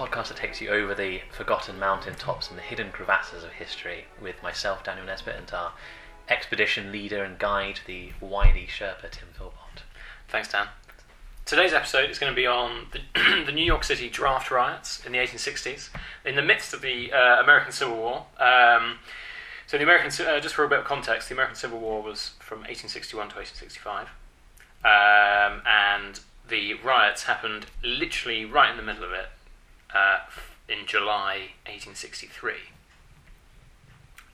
podcast that takes you over the forgotten mountain tops and the hidden crevasses of history with myself, Daniel Nesbitt, and our expedition leader and guide, the Wiley Sherpa, Tim Philpott. Thanks, Dan. Today's episode is going to be on the, the New York City draft riots in the 1860s, in the midst of the uh, American Civil War. Um, so, the American, uh, just for a bit of context, the American Civil War was from 1861 to 1865, um, and the riots happened literally right in the middle of it uh, in July 1863.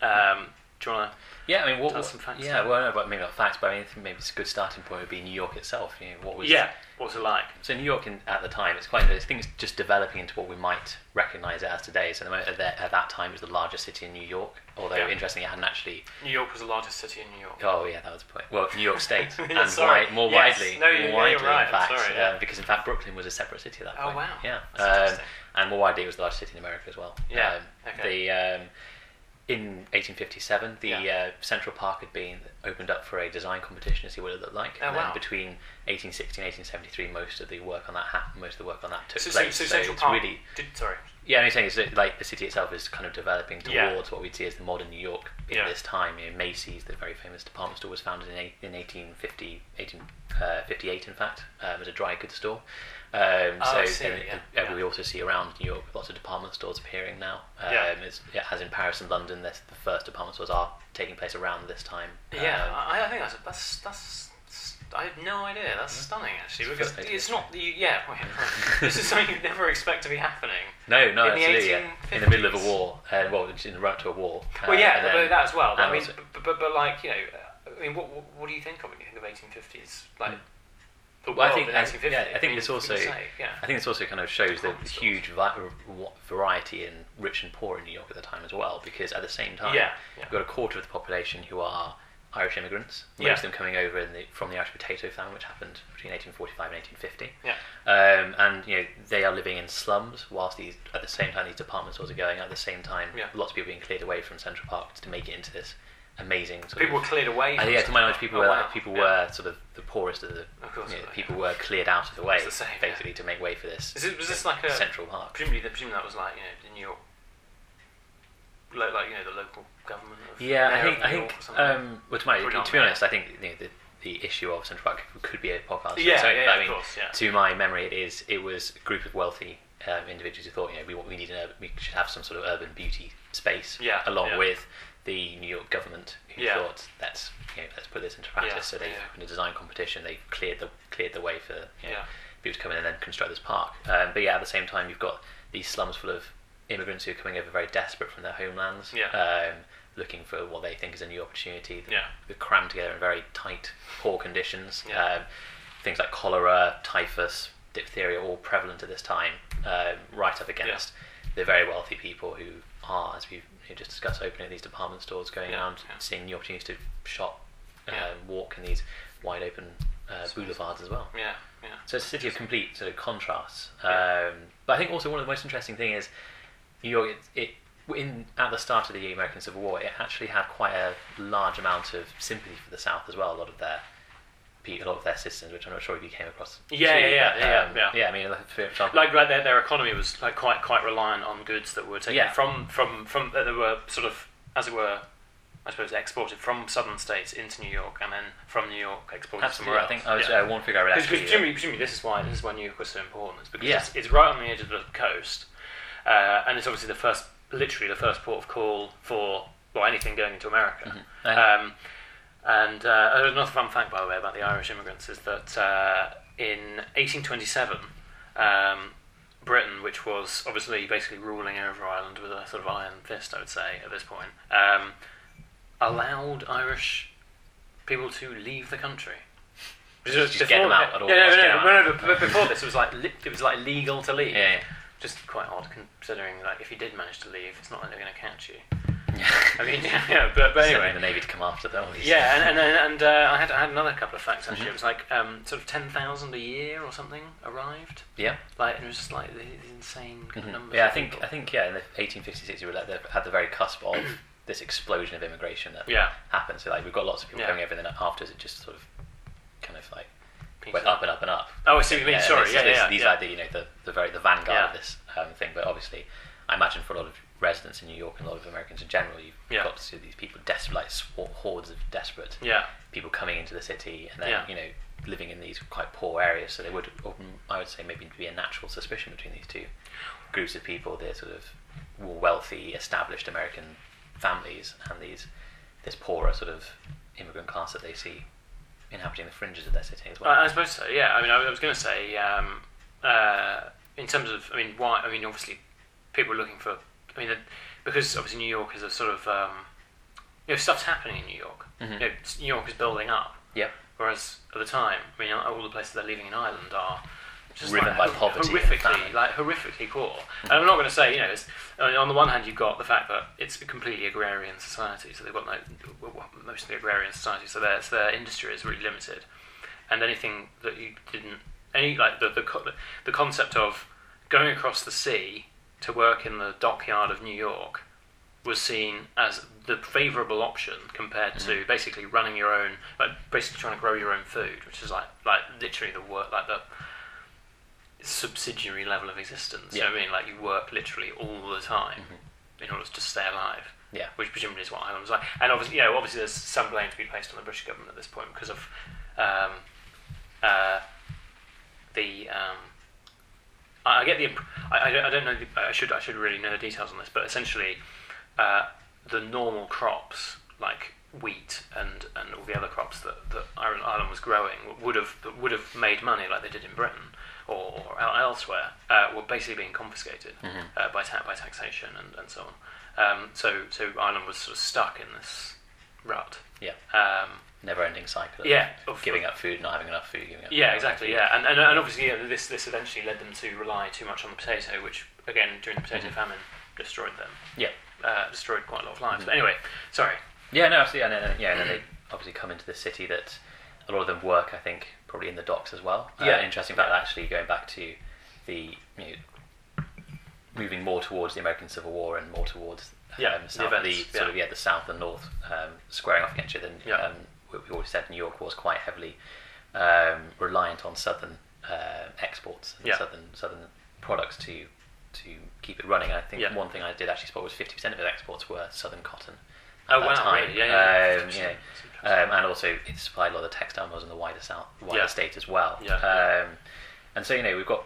Um, do you want to? Yeah, I mean, what, some facts yeah, well, no, but maybe not facts, but I mean, maybe it's a good starting point would be New York itself. You know, what was Yeah, what was it like? So New York in, at the time, it's quite. I think it's just developing into what we might recognise it as today. So at, the moment, at, that, at that time, it was the largest city in New York. Although Yeah. interestingly, it hadn't actually. New York was the largest city in New York. Oh yeah, that was the point. Well, New York State, Yeah, and sorry. more Yes. widely, No, more you- yeah, you're widely, right. in fact, sorry, um, because in fact Brooklyn was a separate city at that point. Oh, point. wow. Yeah, um, and more widely, it was the largest city in America as well. Yeah, Um, okay. The um, in 1857, the Yeah. uh, Central Park had been opened up for a design competition to see what it looked like. Oh, and then wow. between 1860 and 1873, most of the work on that happened. Most of the work on that took So, so, place. so Central it's Park. really Did, sorry. yeah, I'm saying is that like the city itself is kind of developing Yeah. towards what we'd see as the modern New York in Yeah. this time. You know, Macy's, the very famous department store, was founded in, in 1850, 1858, in fact, um, as a dry goods store. Um, Oh, so see, and, yeah, yeah. we also see around New York lots of department stores appearing now. Um, Yeah. yeah, as in Paris and London, this, the first department stores are taking place around this time. Yeah, Um, I, I think that's that's that's. I have no idea. That's stunning, actually, It's because it's not. You, yeah, well, yeah, this is something you'd never expect to be happening. no, no, in the absolutely. yeah. In the middle of a 1850s. war, uh, well, in the run to a war. uh, well, yeah, then- that as well. I mean, but, but but like you know, I mean, what what, what do you think of when you think of 1850s? Like Mm. The Well, I think- in I- 1850. yeah, I think this also- sake, yeah. I think this also kind of shows the huge vi- variety in rich and poor in New York at the time as well, because at the same time, Yeah, yeah. you've got a quarter of the population who are Irish immigrants, most Yeah. of them coming over in the, from the Irish Potato Famine, which happened between 1845 and 1850. Yeah. Um, and you know they are living in slums, whilst these at the same time these department stores are going. At the same time, Yeah. lots of people being cleared away from Central Park to make it into this amazing sort People of were cleared away. uh, yeah, to my knowledge, people Oh, were wow. people Yeah. were sort of the poorest of the. Of course you know, people yeah. were cleared out of the way, the same, yeah. basically, to make way for this. Is it, was this like a Central Park? presumably? that- Presumably that was like you know the New York, lo- like you know the local government. Of Yeah, I think I think um, well, to, my, to be honest, I think you know, the the issue of Central Park could be a podcast. Yeah, So, yeah, yeah, I of mean, course, yeah. to my memory, it is it was a group of wealthy um, individuals who thought you know we we need an urban, we should have some sort of urban beauty space, Yeah, along yeah. with the New York government who Yeah. thought let's you know, let's put this into practice. Yeah, so they yeah. in a design competition they cleared the cleared the way for you know, Yeah. people to come in and then construct this park. Um, but yeah, at the same time, you've got these slums full of immigrants who are coming over very desperate from their homelands, Yeah. um, looking for what they think is a new opportunity. They're crammed together in very tight, poor conditions. Um, things like cholera, typhus, diphtheria, all prevalent at this time, um, right up against the very wealthy people who are, as we've just discussed, opening these department stores, going Yeah, around, yeah. seeing the opportunities to shop, um, walk in these wide open uh, boulevards as well. Yeah, yeah. So it's a city of complete sort of contrasts. Yeah. Um, but I think also one of the most interesting thing is New York. It, it in at the start of the American Civil War, it actually had quite a large amount of sympathy for the South as well. A lot of their a lot of their systems, which I'm not sure if you came across. Yeah, too, yeah, yeah, but, yeah, um, yeah. Yeah, I mean, like, for example, Like, like their, their economy was like quite quite reliant on goods that were taken Yeah. from from from that were sort of as it were, I suppose exported from southern states into New York and then from New York exported absolutely. somewhere I think I was yeah. uh, one figure I read Because presumably, presumably this is why this is why New York was so important. It's because Yeah. it's, it's right on the edge of the coast, uh, and it's obviously the first, literally the first port of call for well anything going into America. Uh, Um, and uh, another fun fact, by the way, about the Irish immigrants is that uh, in 1827, um, Britain, which was obviously basically ruling over Ireland with a sort of iron fist, I would say at this point, um, allowed Irish people to leave the country. Just get them out at all Yeah, no, no, no, no, no, but- but before this, it was like it was like legal to leave. yeah, Just quite odd considering like if you did manage to leave, it's not like they're going to catch you. Yeah. I mean, yeah, yeah but, but Sending anyway, the navy to come after them. yeah, and and, and uh, I had I had another couple of facts actually. Mhm. It was like um, sort of ten thousand a year or something arrived. yeah. Like and it was just like these insane kind of Mhm. numbers. Yeah, I think people. I think yeah, in the 1850s, you were at the, at the very cusp of this explosion of immigration that Yeah, happened. So like we've got lots of people Yeah. coming over, and then afterwards it just sort of kind of like went up and up and up. Oh, I see what you mean. Sorry, this yeah, yeah, These yeah. are the you know the, the very the vanguard Yeah. of this um, thing. But obviously, I imagine for a lot of residents in New York and a lot of Americans in general, you've Yeah. got to see these people desperate, like hordes of desperate Yeah, people coming into the city and then Yeah. you know living in these quite poor areas. So there would, often, I would say, maybe be a natural suspicion between these two groups of people. They're sort of more wealthy, established American families, and these this poorer sort of immigrant class that they see inhabiting the fringes of their city as well. I, I suppose so. Yeah, I mean, I was going to say, um, uh, in terms of, I mean, why? I mean, obviously, people are looking for. I mean, because obviously New York is a sort of, um, you know, stuff's happening in New York. Mhm. You know, New York is building up. Yep. Whereas at the time, I mean, all the places they're leaving in Ireland are just Riven like, by poverty horrifically, like horrifically poor. And I'm not going to say, you know, it's, I mean, on the one hand, you've got the fact that it's a completely agrarian society, so they've got no, well, mostly agrarian society, so their so their industry is really limited, and anything that you didn't, any like the the the concept of going across the sea to work in the dockyard of New York was seen as the favourable option compared to basically running your own, like basically trying to grow your own food, which is like like literally the work, like the subsidiary level of existence. You know what I mean? Like you work literally all the time in order to stay alive. Yeah. Which presumably is what Ireland was like. And obviously, you know, obviously there's some blame to be placed on the British government at this point because of um, uh, the. Um, I I get the. I, I, don't, I don't know. The, I should. I should really know the details on this, but essentially, uh, the normal crops like wheat and, and all the other crops that, that Ireland, Ireland was growing would have would have made money like they did in Britain or, or elsewhere uh, were basically being confiscated uh, by ta- by taxation and, and so on. Um, so so Ireland was sort of stuck in this rut. Yeah. Um, Never-ending cycle. Of yeah, of- Giving up food, not having enough food, giving up. yeah, exactly. Yeah, and, and, and obviously, this this eventually led them to rely too much on the potato, which again during the potato Mhm. famine destroyed them. Yeah. Uh, destroyed quite a lot of lives. Mhm. But anyway, sorry. Yeah, no, absolutely. And then, yeah, and then they obviously come into the city that a lot of them work, I think, probably in the docks as well. Uh, Yeah. interesting fact, Yeah. actually, going back to the, you know, moving more towards the American Civil War and more towards Yeah, um, the south, events, the sort yeah. of yeah, the south and north um, squaring off against each other. Yeah. um, we we always said New York was quite heavily um, reliant on southern uh, exports and Yeah. southern southern products to to keep it running. I think Yeah. one thing I did actually spot was fifty percent of its exports were southern cotton. Oh, that wow, time. really? Yeah, yeah, yeah. Um, you know, That's interesting. um, and also it supplied a lot of the textile mills in the wider south, wider Yeah. state as well. Yeah, yeah. Um, and so you know we've got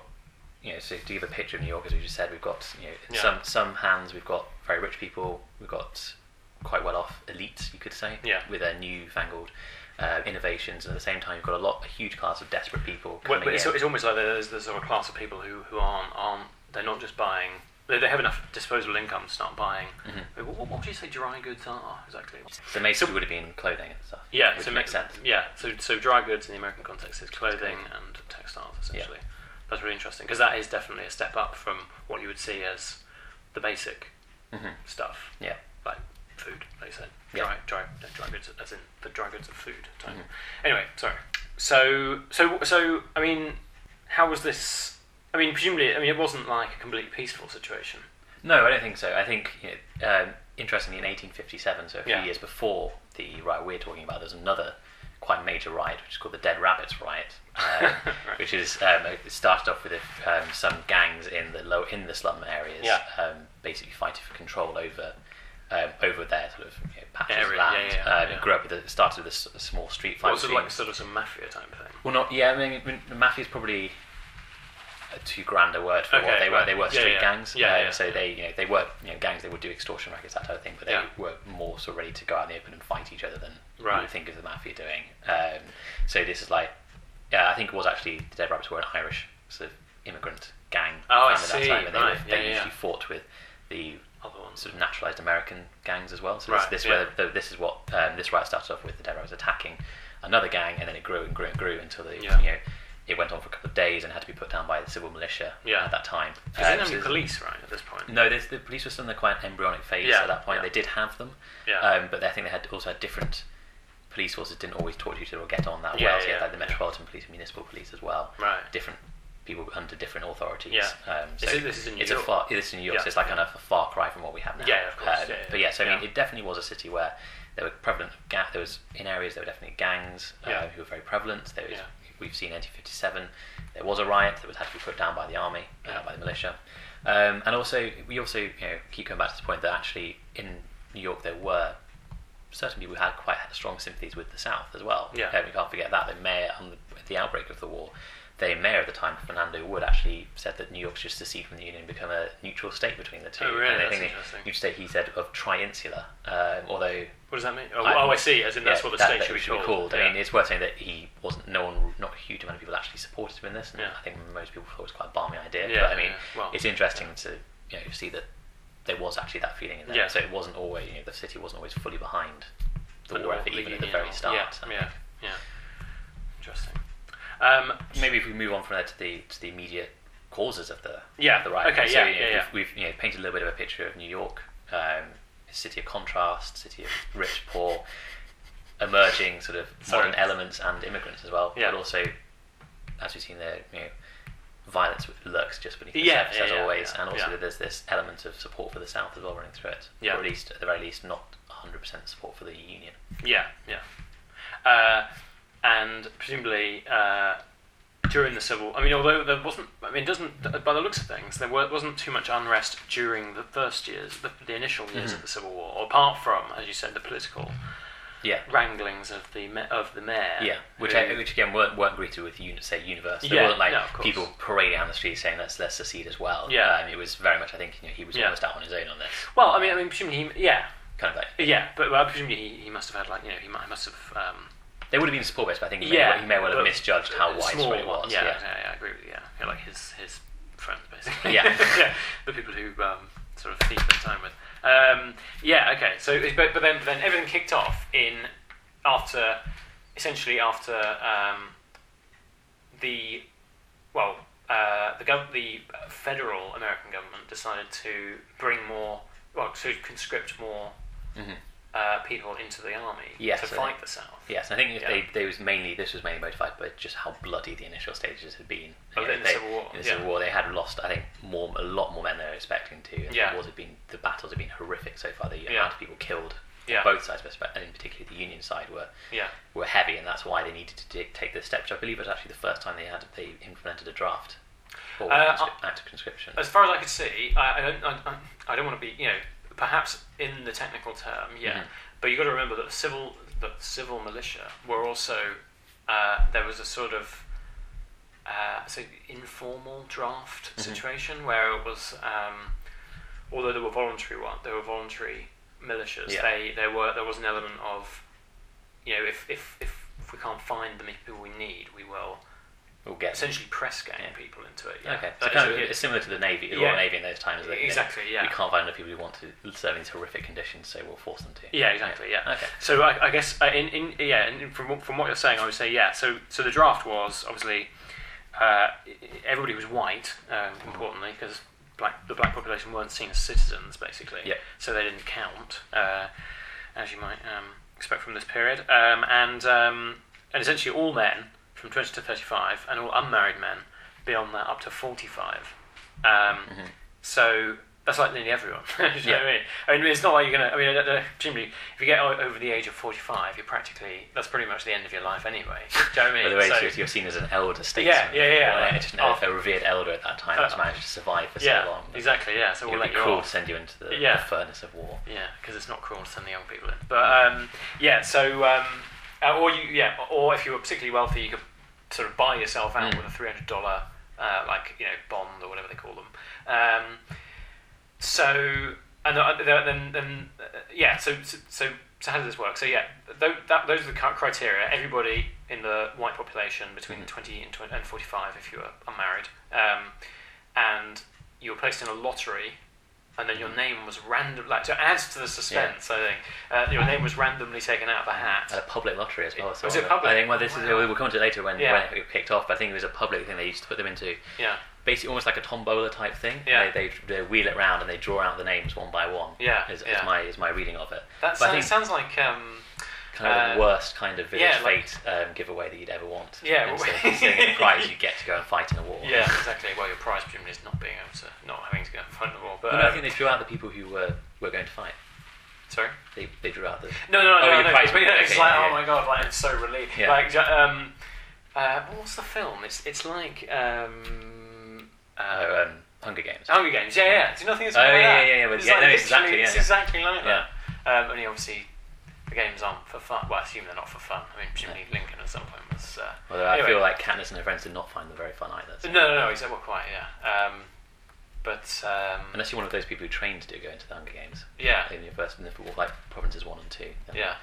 you know so to give a picture of New York as we just said we've got you know Yeah. some some hands we've got very rich people. We've got quite well off elites you could say Yeah. with their newfangled uh, innovations. And at the same time you've got a lot a huge class of desperate people Well, but it's, it's almost like there's, there's sort of a class of people who, who aren't, aren't they're not just buying they, they have enough disposable income to start buying. Mhm. what, what would you say dry goods are exactly? So basically it would have been clothing and stuff yeah which so makes ma- sense. yeah so so dry goods in the American context is clothing and textiles essentially. That's really interesting because that is definitely a step up from what you would see as the basic hmm stuff yeah like food, like you said. Yeah. Dry, dry, no, dry goods, as in the dry goods of food type. Mhm. Anyway, sorry. So, so, so, I mean, how was this? I mean, presumably, I mean, it wasn't like a completely peaceful situation. No, I don't think so. I think, you know, um, interestingly, in 1857, so a few Yeah. years before the riot we're talking about, there's another quite major riot, which is called the Dead Rabbits Riot, um, Right. which is um, it started off with um, some gangs in the low in the slum areas, Yeah. um, basically fighting for control over. Um, over their sort of you know, patches of Area, land, yeah, yeah, um, yeah. it grew up with a, started with a small street fight. Was it like sort of some mafia type thing? well, not yeah. I mean, I mean, the mafia is probably too grand a word for Okay, what they were. They were street yeah. gangs. Yeah, um, yeah, So yeah. they, you know, they were you know gangs. They would do extortion rackets, that type of thing. But they Yeah. were more sort of ready to go out in the open and fight each other than you would think of the mafia doing. Um, so this is like, yeah, I think it was actually the Dead Rabbits were an Irish sort of immigrant gang. Oh, I founded at that see. time, and they, Right. were, Yeah, they yeah, usually yeah. fought with the Other ones. sort of naturalized American gangs as well. So Right, this, this, yeah. where the, this is what um, this riot started off with the Dead Rabbits attacking another gang, and then it grew and grew and grew until the Yeah. you know it went on for a couple of days and had to be put down by the civil militia Yeah. at that time. Because they Um, didn't have any police, right, at this point? no, there's, the police were still in the quite embryonic phase Yeah, at that point. yeah. They did have them, Yeah. um, but I think they had also had different police forces. Didn't always talk to each other or get on that well. So you had like the metropolitan police, and municipal police as well. right. Different people under different authorities. Yeah. Um, so it- this is in New it's York? a far. This is in New York, so it's like kind of a far cry from what we have now. Yeah, of course, Um, but yeah, so I mean, it definitely was a city where there were prevalent. Ga- there was in areas there were definitely gangs uh, who were very prevalent. There was Yeah. We've seen 1957, there was a riot that was had to be put down by the army, uh, by the militia, um, and also we also you know keep coming back to the point that actually in New York there were certain people who had quite strong sympathies with the South as well. Yeah. Uh, we can't forget that the mayor on the, the outbreak of the war. The mayor at the time, Fernando Wood, actually said that New York should secede from the Union and become a neutral state between the two. Oh, really? And I That's think interesting. neutral state, he said, of Tri-Insula. Um, although What does that mean? Oh, I- oh, I see. As in that's yeah, what the that- state that should, it be called. I Yeah. mean, it's worth saying that he wasn't. No one, not a huge amount of people actually supported him in this. And Yeah. I think most people thought it was quite a balmy idea. Yeah, but I mean. Well, it's interesting to you know see that there was actually that feeling in there. Yeah. So it wasn't always you know the city wasn't always fully behind the And war effort, even at the very start. Yeah, yeah, yeah. Interesting. Um, Maybe if we move on from there to the to the immediate causes of the Yeah, of the riot. okay, so, yeah, you know, yeah, yeah. We've, we've you know painted a little bit of a picture of New York, um, a city of contrast, city of rich, poor, emerging sort of Sorry. modern elements and immigrants as well. Yeah. But also, as we've seen there, you know, violence lurks just beneath the Yeah, surface yeah, as yeah, always, and also there's this element of support for the South as well running through it. Yeah. Or at least, at the very least, not 100% support for the Union. Yeah, yeah. Uh, and presumably uh, during the civil, I mean, although there wasn't, I mean, doesn't by the looks of things, there wasn't too much unrest during the first years, the, the initial years Mhm. of the Civil War, apart from, as you said, the political Yeah. wranglings of the of the mayor. Yeah, which, who- uh, which again weren't, weren't greeted with uni- say universe. There Yeah, weren't like no, people parading down the street saying let's let's secede as well. Yeah. um, it was very much I think you know he was Yeah. almost out on his own on this. well, I mean, I mean, presumably, he, yeah, Kind of like yeah, but well, presumably he, he must have had like, you know, he might, must have. Um, there would have been support base, but I think he, Yeah, may, he may well have misjudged how widespread it was. Yeah, Yeah, yeah, I agree with you. Yeah, yeah like his his friends basically. Yeah. yeah, the people who um, sort of he spent time with. Um, yeah, okay. So, but but then but then everything kicked off in after essentially after um, the well uh, the gov- the federal American government decided to bring more well to conscript more Mhm. Uh, people into the army Yes, to so- fight the South. Yes, I think Yeah. they, they was mainly this was mainly motivated by just how bloody the initial stages had been. Oh, know, in the they- Civil War, In the yeah. Civil War, they had lost I think more a lot more men than they were expecting to. And Yeah. the wars had been the battles had been horrific so far. The Yeah. amount of people killed Yeah. on both sides, but and in particular the Union side were Yeah. were heavy, and that's why they needed to take- take this step. Which I believe was actually the first time they had they implemented a draft for Uh, conscription. As far as I could see, I, I don't, I- I don't want to be, you know, perhaps in the technical term, yeah. Mhm. But you've got to remember that the civil, the civil militia were also, uh, there was a sort of, uh, say, informal draft Mhm. situation where it was, um, although there were voluntary one, there were voluntary militias. Yeah. They, there were, there was an element of, you know, if if if, if we can't find the people we need, we will we'll get essentially press gang Yeah. people into it. Yeah. okay. So kind of similar to the navy, the Yeah. Royal Navy in those times. That, you know, Exactly, yeah. We can't find enough people who want to serve in these horrific conditions, so we'll force them to. Yeah, exactly. Yeah. Okay. So I, I guess uh, in, in yeah, in, from what- from what you're saying, I would say yeah. So so the draft was obviously uh, everybody was white, um, importantly, because black the black population weren't seen as citizens basically. Yeah. So they didn't count, uh, as you might um, expect from this period, um, and um, and essentially all men from 20 to 35, and all unmarried men beyond that up to 45. Um, Mhm. so that's like nearly everyone. Do you know Yeah. what I mean? I mean, it's not like you're gonna. I mean, presumably, if you get over the age of forty-five, you're practically that's pretty much the end of your life anyway. Do you know what I mean? By the way, So- you're, you're seen as an elder statesman. yeah, yeah, Or, like, oh. a revered elder at that time that's Uh, managed to survive for yeah, so long. exactly. Yeah, so It we'll would let be you cruel off. to send you into the, Yeah. the furnace of war. Yeah, because it's not cruel to send the young people in. But um, yeah, so um, uh, or you yeah, or if you were particularly wealthy, you could sort of buy yourself out Mm. with a three hundred dollar uh, like you know bond or whatever they call them. Um, so and then then uh, yeah, so so. so so how does this work? So yeah, th- that, those are the criteria. Everybody in the white population between Mhm. 20 and, 20 and 45, if you are unmarried, um, and you're placed in a lottery, and then your name was random. Like to add to the suspense, I think uh, your name was randomly taken out of a hat. At a public lottery as well. So Was it public? I think well, this is we'll come to it later when, Yeah. when it kicked off. But I think it was a public thing they used to put them into. Yeah, Basically, almost like a tombola type thing. Yeah. They, they, they wheel it round and they draw out the names one by one. Yeah, Is, is my is my reading of it. that sounds, think- sounds like um, Kind of Uh, the worst kind of village yeah, like- fate um, giveaway that you'd ever want. Yeah, well- getting prize, you get to go and fight in a war. yeah, exactly. Well, your prize presumably is not being able to, not having to go and fight the war. But But no, I um, think they drew out the people who were, were going to fight. sorry. They, they drew out the. No, no, no, Oh, no. your no. prize But, yeah, it's okay, like, yeah, oh yeah. my god, like it's so relieved. Yeah. Like, um, Uh, what's the film? It's it's like um, uh, Oh, um, Hunger Games. Hunger Games. Yeah, yeah. Do you not think it's Oh, yeah, yeah, yeah, but It's yeah, like no, it's exactly, yeah, it's yeah. exactly like Yeah. that. Um, only obviously the games aren't for fun. Well, I assume they're not for fun. I mean, presumably Lincoln at some point was. Uh, Although I feel like Katniss and her friends did not find them very fun either. so- No, no, no. Exactly. Well, quite. Yeah. Um, but um, Unless you're one of those people who trained to do go into the Hunger Games. yeah, In your first in the football, like provinces one and two. then- yeah,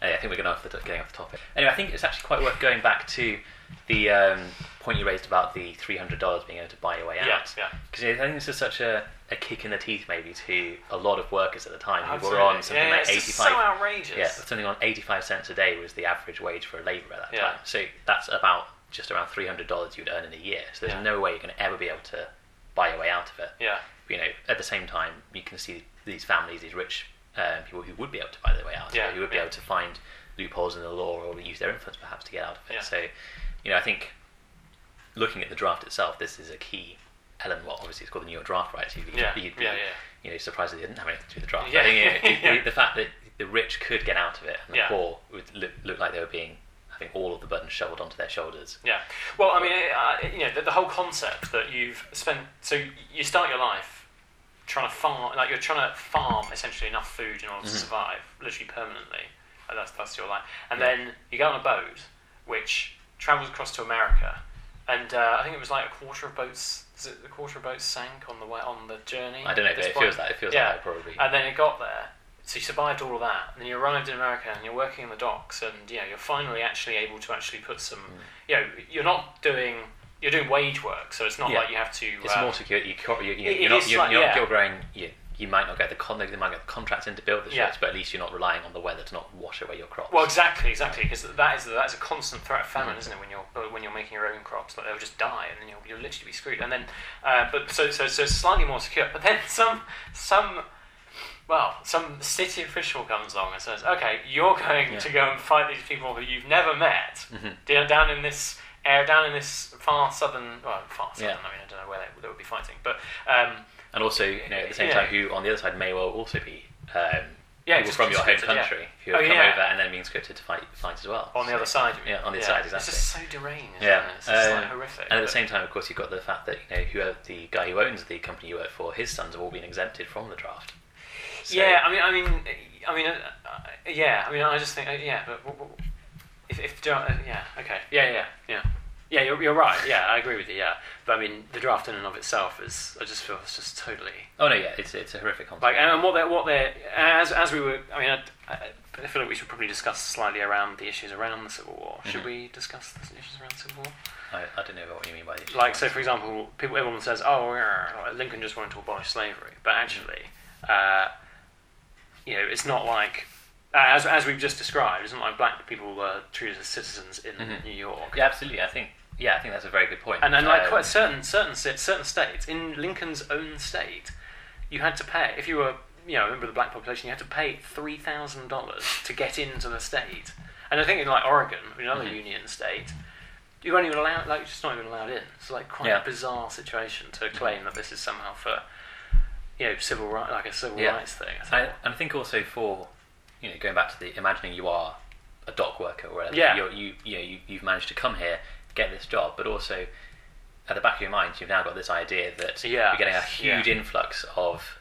Anyway, I think we're getting off the getting off the topic. Anyway, I think it's actually quite worth going back to the um, point you raised about the three hundred dollars being able to buy your way out. yeah, yeah. Because I think this is such a, a kick in the teeth, maybe, to a lot of workers at the time who Absolutely. were on something yeah, like it's eighty so outrageous. Yeah, something on eighty-five cents a day was the average wage for a labourer at that Yeah. time. So that's about just around three hundred dollars you'd earn in a year. So there's Yeah. no way you're going to ever be able to buy your way out of it. yeah, You know, at the same time, you can see these families, these rich uh, people who would be able to buy their way out of Yeah, who would be able to find loopholes in the law or use their influence perhaps to get out of it. Yeah. So, you know, I think looking at the draft itself, this is a key element. Well, obviously, it's called the New York Draft Riots. You'd, be- Yeah, you'd be, yeah, yeah. you know, surprised that they didn't have anything to do with the draft. Yeah. I think you know, the- Yeah. the, the fact that the rich could get out of it and the poor would look, look like they were being having all of the burden shoveled onto their shoulders. Yeah. Well, I mean, uh, you know, the, the whole concept that you've spent. So you start your life trying to farm, like you're trying to farm essentially enough food in order to Mhm. survive, literally permanently. And that's that's your life. And then you go on a boat, which travels across to America, and uh, I think it was like a quarter of boats. Is it the quarter of boats sank on the way on the journey? I don't know, but it point? feels like it feels Yeah. like that probably. And then it got there. So you survived all of that, and then you arrived in America, and you're working in the docks, and you know you're finally actually able to actually put some. Mm. You know, you're not doing you're doing wage work, so it's not Yeah. like you have to. It's uh, more secure. You, you, you, it not. You're, like- you're, not yeah. you're growing. You, you might not get the con- they might get the contracts in to build the ships, Yeah. but at least you're not relying on the weather to not wash away your crops. Well, exactly, exactly, because that is that is a constant threat of famine, Mhm. isn't it? When you're when you're making your own crops, like they'll just die, and then you'll, you'll literally be screwed. And then, uh, but so so so slightly more secure. But then some some. Well, some city official comes along and says, "Okay, you're going Yeah. to go and fight these people who you've never met Mhm. down down in this area, down in this far southern, well, far southern. Yeah. I mean, I don't know where they, they would be fighting, but um, and also, you know, at the same Yeah. time, who on the other side may well also be um, Yeah, people from your home conscripted, yeah. country who have Oh, come yeah. over and then being scripted to fight fight as well. on the So- other side. yeah, on the other side, It's exactly. just so deranged. Yeah, isn't it? it's just like um, horrific. And at the same time, of course, you've got the fact that you know who the guy who owns the company you work for, his sons have all been exempted from the draft. So- Yeah, I mean, I mean, I mean, uh, uh, yeah, I mean, I just think, uh, yeah, but w- w- if, if uh, yeah, okay, yeah, yeah, yeah, yeah, you're, you're right. Yeah, I agree with you. Yeah, but I mean, the draft in and of itself is, I just feel it's just totally Oh no, yeah, it's it's a horrific concept. like, and what they what they as as we were, I mean, I, I, feel like we should probably discuss slightly around the issues around the Civil War. Should Mhm. we discuss the issues around the Civil War? I, I don't know what you mean by the Like, so for example, people everyone says, "Oh, Lincoln just wanted to abolish slavery," but actually, uh, you know, it's not like as as we've just described. It's not like black people were treated as citizens in Mhm. New York. Yeah, absolutely. I think yeah, I think that's a very good point. And then, like Um, quite certain certain certain states in Lincoln's own state, you had to pay if you were you know a member of the black population, you had to pay three thousand dollars to get into the state. And I think in like Oregon, another Mhm. union state, you weren't even allowed like you're just not even allowed in. It's like quite Yeah. a bizarre situation to claim that this is somehow for you know civil right like a civil Yeah. rights thing. I and I think also for you know going back to the imagining you are a dock worker or whatever. Yeah. You're, you you know you you've managed to come here get this job, but also at the back of your mind you've now got this idea that Yeah. you're getting a huge Yeah. influx of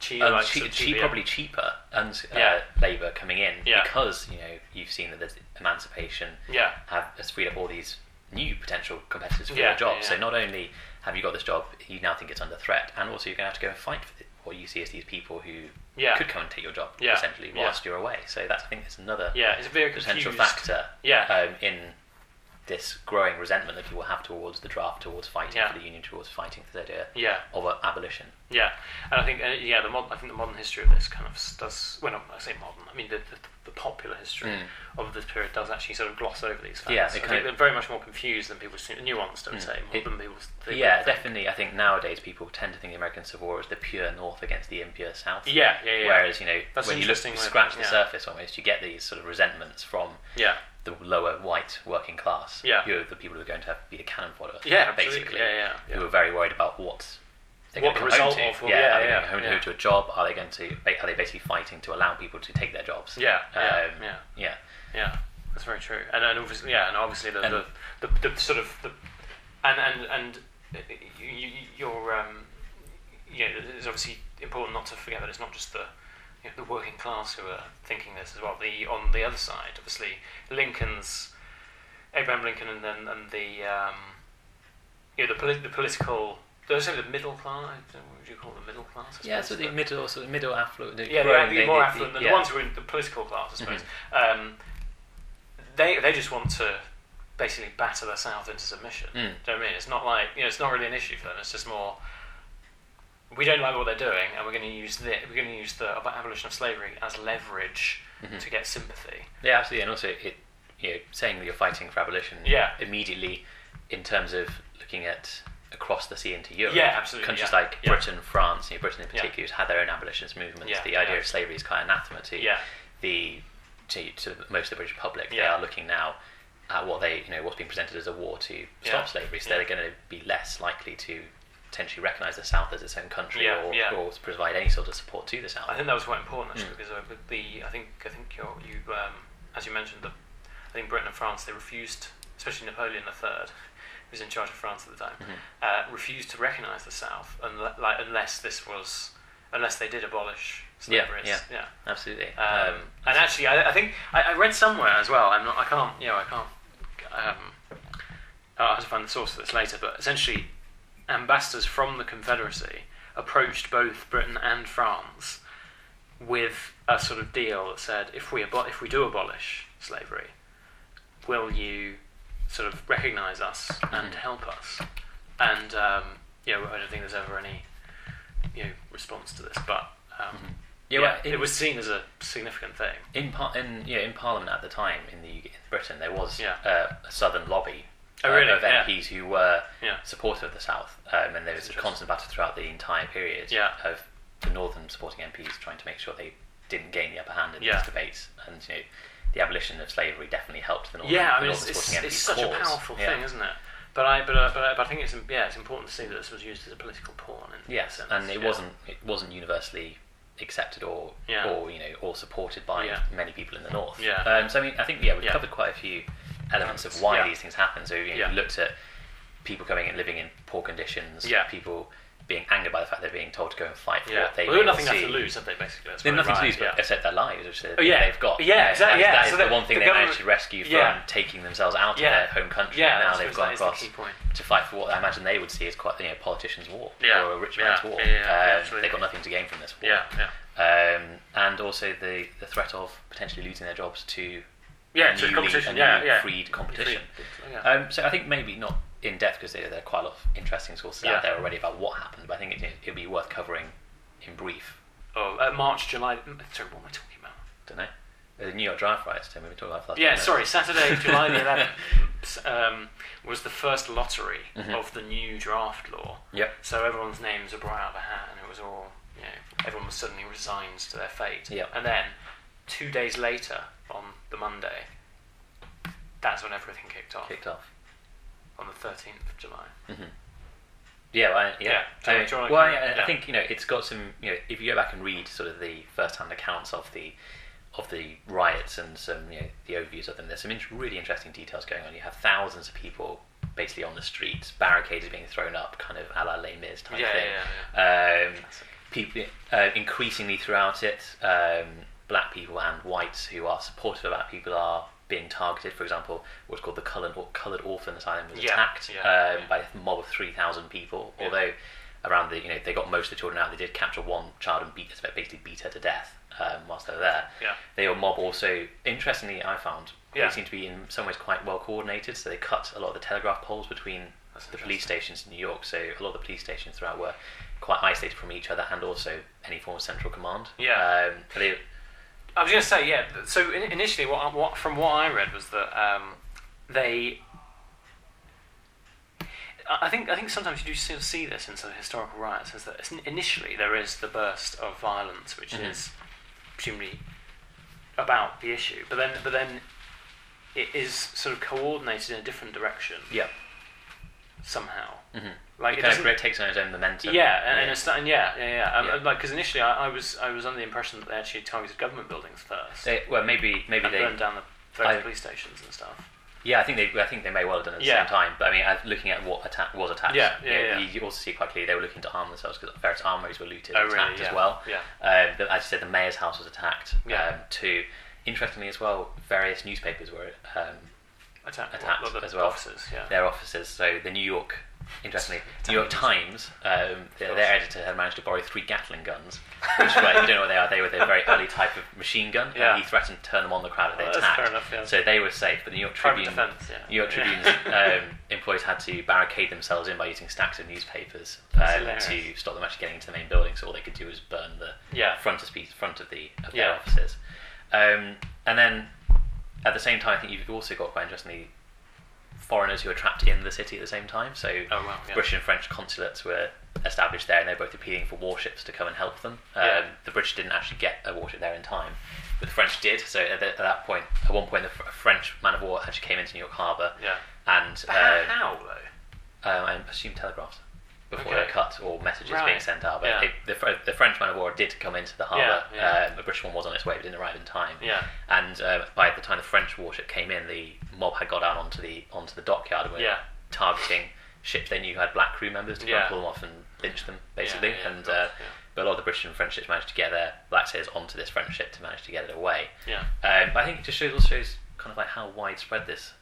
cheap, um, cheap, cheap, yeah. probably cheaper uns, uh, Yeah. labour coming in Yeah. because you know you've seen that there's emancipation yeah. have has freed up all these new potential competitors for Yeah, your job. yeah, So not only have you got this job, you now think it's under threat, and also you're going to have to go and fight for what you see as these people who Yeah. could come and take your job Yeah, essentially yeah. whilst you're away. So that's I think it's another Yeah, it's a very potential confused. factor Yeah. um, in this growing resentment that people have towards the draft, towards fighting Yeah. for the union, towards fighting for the idea Yeah. of abolition. Yeah, and I think uh, yeah, the mod- I think the modern history of this kind of does. Well, not I say modern. I mean the the, the popular history Mm. of this period does actually sort of gloss over these facts. Yeah, I it think kind of- they're very much more confused than people seem nuanced. I would Mm. say more It- than people. they yeah, think. definitely. I think nowadays people tend to think the American Civil War is the pure North against the impure South. Yeah, yeah, yeah. Whereas you know That's when you look, way scratch the yeah. surface almost, you get these sort of resentments from yeah, the lower white working class, Yeah. who are the people who are going to have, be the cannon fodder, yeah, basically, yeah, yeah, yeah. who are very worried about what they're What the result of to. will- yeah, yeah, are they yeah, going to yeah. home to a job? Are they going to? Are they basically fighting to allow people to take their jobs? yeah, yeah, Um, yeah, yeah. yeah. That's very true. And, and obviously, yeah, and obviously the, And- the, the, the sort of the and and and uh, you, you, you're um, you know, it's obviously important not to forget that it's not just the you know, the working class who are thinking this as well. The on the other side, obviously, Lincoln's Abraham Lincoln, and then and the um, you know the, the political. There's the middle class. Don't What would you call the middle class? I Yeah, suppose, so the middle, sort of middle affluent. The yeah, growing- the, the more affluent, the- the, yeah. ones who are in the political class, I suppose. Mm-hmm. Um, they they just want to basically batter the South into submission. Mm. Do you know what I mean? It's not like you know, it's not really an issue for them. It's just more. We don't like what they're doing, and we're going to use the we're going to use the abolition of slavery as leverage Mhm. to get sympathy. Yeah, absolutely, and also it, you know, saying that you're fighting for abolition. Yeah. Immediately, in terms of looking at across the sea into Europe. Yeah, absolutely, Countries yeah, like yeah. Britain, France, you know, Britain in particular, who's had their own abolitionist movements. The idea of slavery is quite anathema to Yeah, the to, to most of the British public. They are looking now at what they you know what's being presented as a war to stop slavery. So they're going to be less likely to potentially recognise the South as its own country Yeah, or, yeah. or provide any sort of support to the South. I think that was quite important actually Mm. because uh, the I think I think you're, you um, as you mentioned the I think Britain and France they refused especially Napoleon III who was in charge of France at the time Mhm. uh, refused to recognise the South unle- like unless this was unless they did abolish Yeah, slavery. yeah. yeah. Absolutely. Um, Um, and actually, I, I think I, I read somewhere as well. I'm not. I can't. You know, I can't. Um, I'll have to find the source of this later. But essentially, ambassadors from the Confederacy approached both Britain and France with a sort of deal that said, if we abo- if we do abolish slavery, will you sort of recognise us and Mhm. help us? And um, know, I don't think there's ever any you know response to this, but. Um, Mhm. yeah, Yeah, in- it was seen as a significant thing. in par- in yeah in Parliament at the time in the in Britain there was Yeah. uh, a southern lobby Oh, uh, really? of Yeah. MPs who were Yeah. supportive of the South, um, and there was a constant battle throughout the entire period Yeah. of the northern supporting MPs trying to make sure they didn't gain the upper hand in Yeah. these debates, and you know the abolition of slavery definitely helped the northern, Yeah, I mean, it's, it's, it's such a powerful Yeah. thing, isn't it? But I, but, uh, but, uh, but I think it's yeah, it's important to see that this was used as a political pawn. In Yes, sense. and it yeah. wasn't it wasn't universally accepted or Yeah. or you know or supported by Yeah. many people in the north. Yeah. Um, so I mean, I think yeah, we've Yeah. covered quite a few elements of why these things happen. So you know, we looked at people coming and living in poor conditions. Yeah. People being angered by the fact they're being told to go and fight for Yeah, what they well, they've nothing see. to lose, have they? Basically, They have nothing right, to lose, but yeah. except their lives, which they- Oh, yeah. they've got. Yeah, You know, exactly, That, yeah, that is so the one thing the they managed to rescue from taking themselves out of their home country. Yeah, and now they've gone that is the across to fight for what I imagine they would see as quite you know politicians' war or a rich man's war. Yeah, Um, they've got nothing to gain from this war. Yeah, yeah, Um, and also the, the threat of potentially losing their jobs to yeah. newly- competition, a yeah, new yeah. freed competition. Free- yeah. Um, so I think maybe not in depth because there, there are quite a lot of interesting sources Yeah. out there already about what happened, but I think it, it'd be worth covering in brief. oh, uh, March, July. mm, Sorry, what am I talking about? don't know. The New York draft riots, Tim, we about last Yeah, time, sorry. Saturday, July the 11th, um, was the first lottery Mhm. of the new draft law. Yep. So everyone's names were brought out of a hat, and it was all, you know, everyone was suddenly resigned to their fate. Yep. And then, two days later, on the Monday, that's when everything kicked off. Kicked off. On the 13th of July. hmm Yeah, well, I, Yeah. yeah. Do you- I mean, do you well, I, yeah. I think you know it's got some. You know, if you go back and read sort of the first-hand accounts of the of the riots and some you know the overviews of them, there's some in- really interesting details going on. You have thousands of people basically on the streets, barricades being thrown up, kind of a la Les Mis type Yeah, thing. yeah, Um, people uh, increasingly throughout it, um, who are supportive of black people are being targeted. For example, what's called the Coloured, Coloured Orphan Asylum was Yeah, attacked yeah, um, yeah. by a mob of three thousand people. Yeah. Although around the you know they got most of the children out, they did capture one child and beat basically beat her to death um, whilst they were there. Yeah. They were mob also interestingly I found Yeah. they seem to be in some ways quite well coordinated. So they cut a lot of the telegraph poles between That's the police stations in New York. So a lot of the police stations throughout were quite isolated from each other and also any form of central command. Yeah. Um, they, I was going to say, yeah. So in, initially, what, what from what I read was that um, they. I think I think sometimes you do still see this in some historical riots. Is that initially there is the burst of violence, which Mhm. is presumably about the issue, but then but then it is sort of coordinated in a different direction yeah. somehow. Mm-hmm. Like it kind of takes on its own momentum. Yeah, and, and, it's and yeah, yeah, yeah. Um, Yeah. Like because initially I, I was I was under the impression that they actually targeted government buildings first They, well, maybe maybe and they burned down the I- police stations and stuff. Yeah, I think they I think they may well have done it at the Yeah. same time. But I mean, looking at what attack was attacked, Yeah, yeah, you, yeah. you- also see quite clearly they were looking to arm themselves because various armories were looted Oh, and really? attacked Yeah. as well. Yeah. Um, as you said, the mayor's house was attacked Yeah. um, too. Interestingly as well, various newspapers were um, Attack, Attacked what, the as well. officers. Yeah. their offices. So the New York, interestingly, New York Times. Um, their, their editor had managed to borrow three Gatling guns, which like, you don't know what they are. They were the very early type of machine gun, Yeah. and he threatened to turn them on the crowd if they attacked. enough, yeah. So they were safe, but the New York Tribune, defence, yeah. New York Tribune's um, employees had to barricade themselves in by using stacks of newspapers um, to stop them actually getting into the main building. So all they could do was burn the Yeah. front of front of the of their offices. Um, and then at the same time, I think you've also got quite interestingly foreigners who were trapped in the city at the same time. So Oh, wow, yeah. British and French consulates were established there, and they're both appealing for warships to come and help them. Um, Yeah. The British didn't actually get a warship there in time, but the French did. So at, the, at that point, at one point, the Fr- French man of war actually came into New York Harbour, Yeah. and But how, how though? um, I assume telegraphs before Okay. they're cut or messages Right. being sent out. But Yeah. they, the, the French man of war did come into the harbour. Yeah, yeah. Um, the British one was on its way, but didn't arrive in time. Yeah. And uh, by the time the French warship came in, the mob had got out onto the onto the dockyard and were Yeah. targeting ships they knew had black crew members to Yeah. pull them off and lynch them, basically. And course, uh, but a lot of the British and French ships managed to get their black sailors onto this French ship to manage to get it away. Yeah. Um, but I think it just shows also shows kind of like how widespread this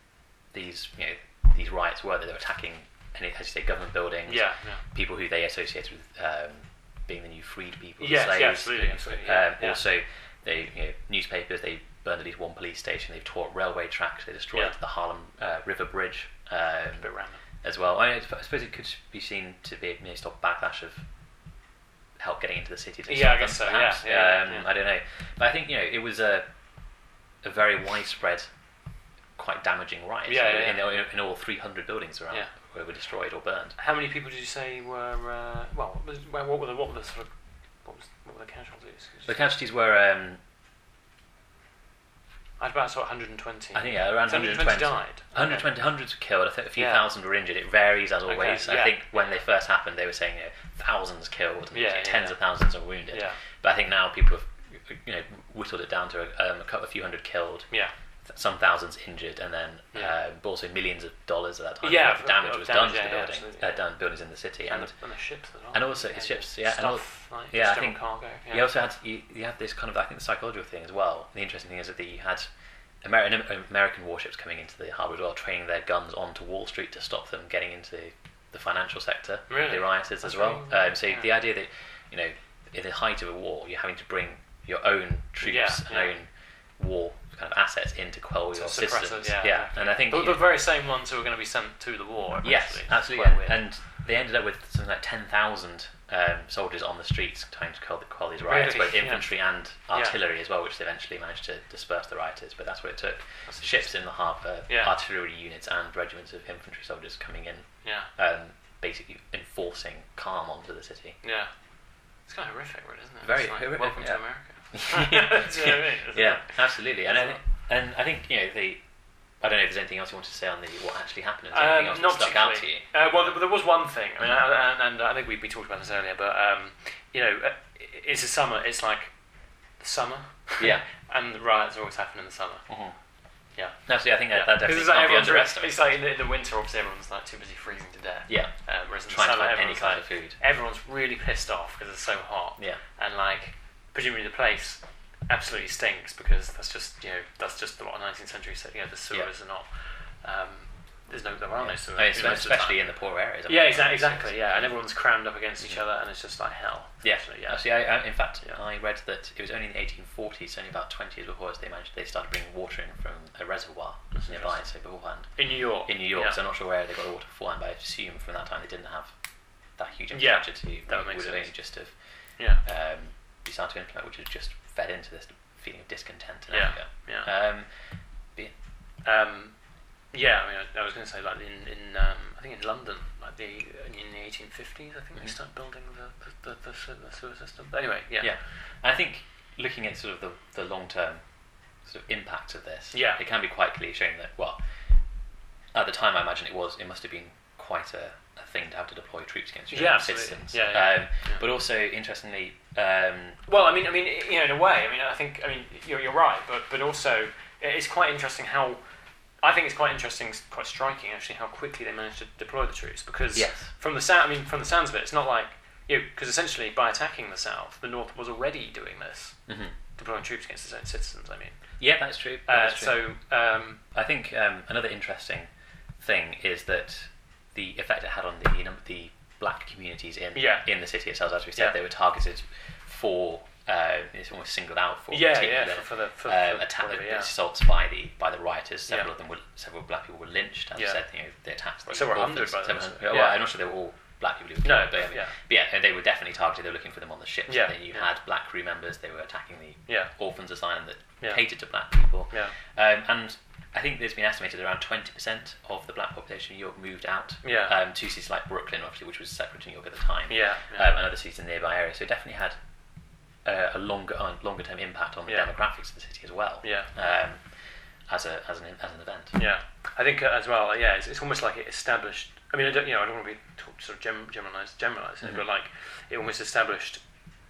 these you know these riots were. That they were attacking any as you say government buildings, Yeah. Yeah. people who they associated with um, being the new freed people, Yes, slaves. yeah, absolutely, absolutely, yeah, Um, yeah. Also, they you know newspapers. They burned at least one police station. They've tore railway tracks. They destroyed the Harlem uh, River Bridge. Um, A bit random. as well. I, I suppose it could be seen to be maybe stop backlash of help getting into the city. Yeah, I guess so, yeah, yeah, um. I don't know, but I think you know it was a a very widespread, quite damaging riot. Yeah, in, yeah, in, in all 300 buildings around Yeah. Where were destroyed or burned. How many people did you say were? Uh, well, what, was, what were the what were the sort of what was what were the casualties? The casualties were, um, I had about sort of 120. I think, yeah, around 120 120. died. 120, hundreds were killed. I think a few Yeah. thousand were injured. It varies as Okay, always. yeah. I think when they first happened, they were saying you know, thousands killed and Yeah, tens of thousands are wounded. Yeah. But I think now people have you know whittled it down to um, a couple, a few hundred killed, Yeah. Th- some thousands injured, and then Yeah. but also millions of dollars at that time. Yeah, of damage was damage, done to the building, absolutely. uh, done buildings in the city, And, and the, and the ships as well. and also his ships, yeah, and Stuff, like yeah, I think cargo. Yeah. you also had you, you had this kind of I think the psychological thing as well. The interesting thing is that you had Amer- American warships coming into the harbour as well, training their guns onto Wall Street to stop them getting into the financial sector, Really? the rioters That's as well. really- Um, so yeah. the idea that you know, in the height of a war, you're having to bring your own troops Yeah, and yeah. own war kind of assets into quell To your systems. it, yeah, and I think the, you- the very same ones who were going to be sent to the war. Yes, absolutely. quite And, they ended up with something like 10,000 um, soldiers on the streets trying to quell, quell these riots, Really? both Yeah. infantry and Yeah. artillery as well, which they eventually managed to disperse the rioters. But that's what it took. That's Ships in the harbour, Yeah. artillery units, and regiments of infantry soldiers coming in, yeah, um, basically enforcing calm onto the city. yeah. It's kind of horrific, really, isn't it? Very like, horrific, Welcome yeah. to America. Do you know what I mean? Yeah, absolutely. And I, It's and I think you know the. I don't know if there's anything else you want to say on the what actually happened. Is there anything else Um, that not stuck out to you? Uh, well, there, there was one thing. I mean, I- and, and I think we, we talked about this earlier, but um, you know, uh, it's a summer. It's like the summer. Yeah. and the riots always happen in the summer. Mhm. Yeah. Absolutely, I think that, Yeah. that definitely it's like can't be underestimated. It's like in the, in the winter, obviously, everyone's like too busy freezing to death. Yeah, Um, whereas in trying the to summer, find any kind like, of food. everyone's really pissed off because it's so hot, Yeah. and like presumably the place absolutely stinks because that's just you know that's just what 19th century said. You know, the sewers are not. Um, there's no there are no sewers. I mean, most the especially in the poor areas. I Yeah, exactly, exactly. Yeah, and everyone's crammed up against each other, and it's just like hell. Yeah, yeah. Actually, I, I, in fact, Yeah. I read that it was only in the 1840s, only about 20 years before, they managed they started bringing water in from a reservoir That's nearby, so beforehand In New York. in New York. Yeah. So I'm not sure where they got the water beforehand, but I assume from that time they didn't have that huge Yeah, infrastructure to that would make would have sense. only just have yeah, um, be started to implement, which has just fed into this feeling of discontent in Yeah, Africa. yeah. Um, Um, yeah, I mean, I, I was going to say like in in um, I think in London, like the in the 1850s, I think they Mhm. started building the the, the, the, sewer- system. But anyway, yeah, yeah. And I think looking at sort of the, the long term sort of impact of this, Yeah. it can be quite clearly shown that well, at the time I imagine it was it must have been quite a, a thing to have to deploy troops against your Yeah, own citizens. Yeah, yeah, Um, yeah. But also interestingly, um, Well, I mean, I mean, you know, in a way, I mean, I think, I mean, you're, you're right, but but also it's quite interesting how I think it's quite interesting, quite striking actually, how quickly they managed to deploy the troops. Because Yes. from the sound, I mean, from the sounds of it, it's not like you because essentially by attacking the south, the north was already doing this, hmm deploying troops against its own citizens. I mean, Yeah, that's true. uh, true. so um, I think um, another interesting thing is that the effect it had on the the black communities in Yeah. in the city itself. As we said, Yeah. they were targeted for. Uh, it's almost singled out for yeah, yeah, for, for the for, um, attack, whatever, yeah. assaults by the by the rioters. Several of them were several black people were lynched. As. I said, you know, they attacked the several orphans, hundred by the several looks of hundred- it. Well, Yeah. I'm not sure they were all black people who were No, but, but yeah. but yeah, they were definitely targeted. They were looking for them on the ships. Yeah, And then you yeah. had black crew members. They were attacking the Yeah. orphans asylum that catered to black people. Yeah. Um, and I think there's been estimated around 20% of the black population in New York moved out Yeah. um, to cities like Brooklyn, obviously, which was separate to New York at the time, Yeah, yeah. Um, and other cities in the nearby area. So it definitely had uh, a longer uh, longer term impact on the Yeah. demographics of the city as well. Yeah. Um, as a as an as an event. Yeah, I think uh, as well. Yeah, it's, it's almost like it established. I mean, I don't, you know, I don't want to be talk, sort of gem, generalized, generalizing Mhm. it, but like it almost established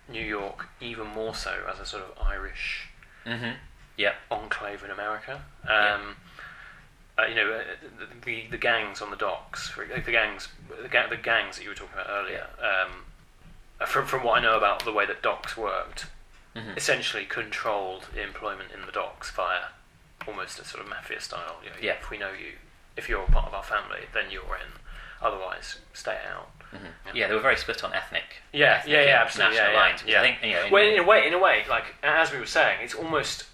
New York even more so as a sort of Irish Mm-hmm. Yeah. enclave in America. Yeah. Um, uh, you know, uh, the, the the gangs on the docks, for, the gangs, the, ga- the gangs that you were talking about earlier. Um, uh, from from what I know about the way that docks worked, Mhm. essentially controlled employment in the docks via almost a sort of mafia style. You know, Yeah. If we know you, if you're a part of our family, then you're in. Otherwise, stay out. Mhm. Yeah. Yeah. they were very split on ethnic. Yeah, ethnic yeah, yeah, absolutely. National yeah, lines. yeah, which yeah. I think you know. in- Well, in a way, in a way, like as we were saying, it's almost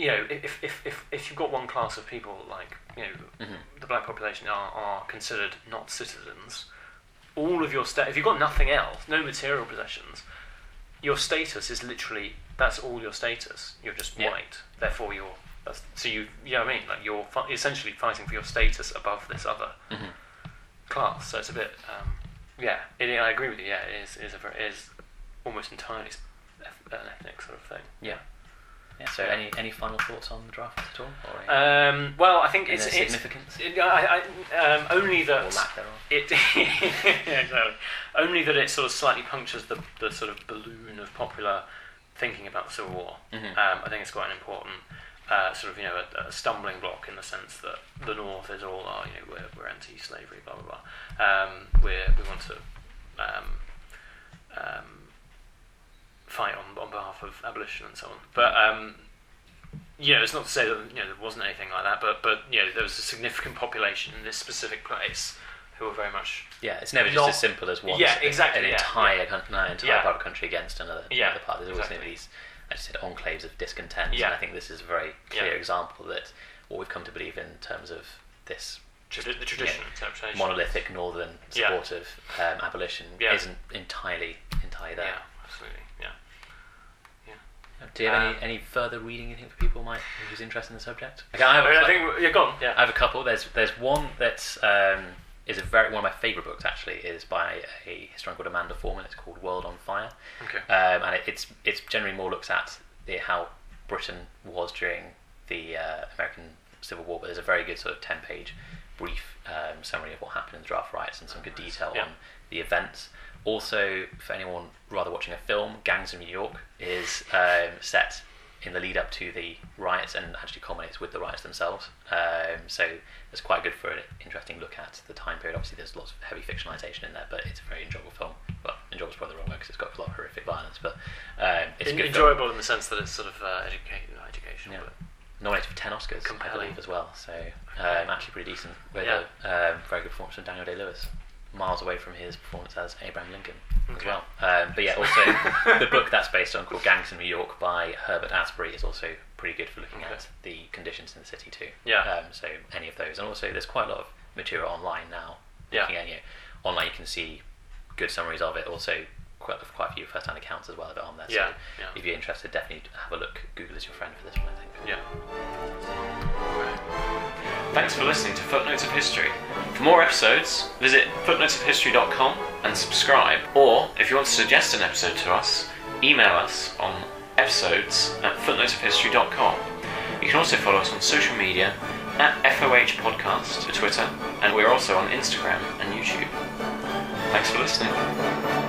you know if if if, if you've got one class of people like you know Mhm. the black population are, are considered not citizens, all of your sta- if you've got nothing else, no material possessions, your status is literally that's all your status. You're just Yeah. white, therefore you're that's, so you you know what I mean like you're fi- essentially fighting for your status above this other Mhm. class. So it's a bit, um, yeah. It, I agree with you. Yeah, it is. Is a very, it is almost entirely an ethnic sort of thing. Yeah. Yeah. So, any any final thoughts on the draft at all, Um, well, I think it's, it's significance it, I, I, um, only or that lack it yeah, exactly. only that it sort of slightly punctures the the sort of balloon of popular thinking about the Civil War. Mhm. Um, I think it's quite an important. Uh, sort of, you know, a, a stumbling block in the sense that the North is all, oh, you know, we're, we're anti-slavery, blah blah blah. Um, we're, we want to um, um, fight on, on behalf of abolition and so on. But um, you know, it's not to say that you know there wasn't anything like that, but but you know, there was a significant population in this specific place who were very much Yeah, it's never just as simple as one. Yeah, exactly, An yeah, entire, yeah. coun- no, entire Yeah. part of the country against another, Yeah, another part. There's always exactly. these, I just said, enclaves of discontent. Yeah. And I think this is a very clear example that what we've come to believe in terms of this tradi- the tradition interpretation. monolithic northern support of um, abolition isn't entirely entirely there. Yeah, absolutely. Yeah. Do you have Uh, any, any further reading you think for people might who's interested in the subject? Okay, I have, I, a mean, I cou- think yeah, go on. Yeah. I have a couple. There's there's one that's um, is a very one of my favourite books actually is by a historian called Amanda Foreman. It's called World on Fire, okay. um, and it, it's it's generally more looks at the, how Britain was during the uh, American Civil War. But there's a very good sort of ten page brief um, summary of what happened in the draft riots and some good detail Yeah. on the events. Also, for anyone rather watching a film, Gangs of New York is um, set in the lead up to the riots and actually culminates with the riots themselves. Um, so it's quite good for an interesting look at the time period. Obviously, there's lots of heavy fictionalization in there, but it's a very enjoyable film. Well, enjoyable is probably the wrong word because it's got a lot of horrific violence, but um, it's En- good film. enjoyable in the sense that it's sort of uh, educate, not educational. Yeah. But Nominated for 10 Oscars, I Compelling. believe, as well. So um, actually pretty decent. With Yeah. a um, very good performance from Daniel Day Lewis. Miles away from his performance as Abraham Lincoln as well. Um, but yeah, also the book that's based on called Gangs in New York by Herbert Asbury is also pretty good for looking Okay. at the conditions in the city too. Yeah. Um, so any of those, and also there's quite a lot of material online now. Yeah. Looking at you know, online, you can see good summaries of it. Also, quite quite a few first-hand accounts as well of it on there. Yeah, So yeah. if you're interested, definitely have a look. Google is your friend for this one, I think. Yeah. Thanks for listening to Footnotes of History. For more episodes, visit footnotesofhistory.com and subscribe. Or, if you want to suggest an episode to us, email us on episodes at footnotesofhistory.com. You can also follow us on social media at FOH Podcast for Twitter, and we're also on Instagram and YouTube. Thanks for listening.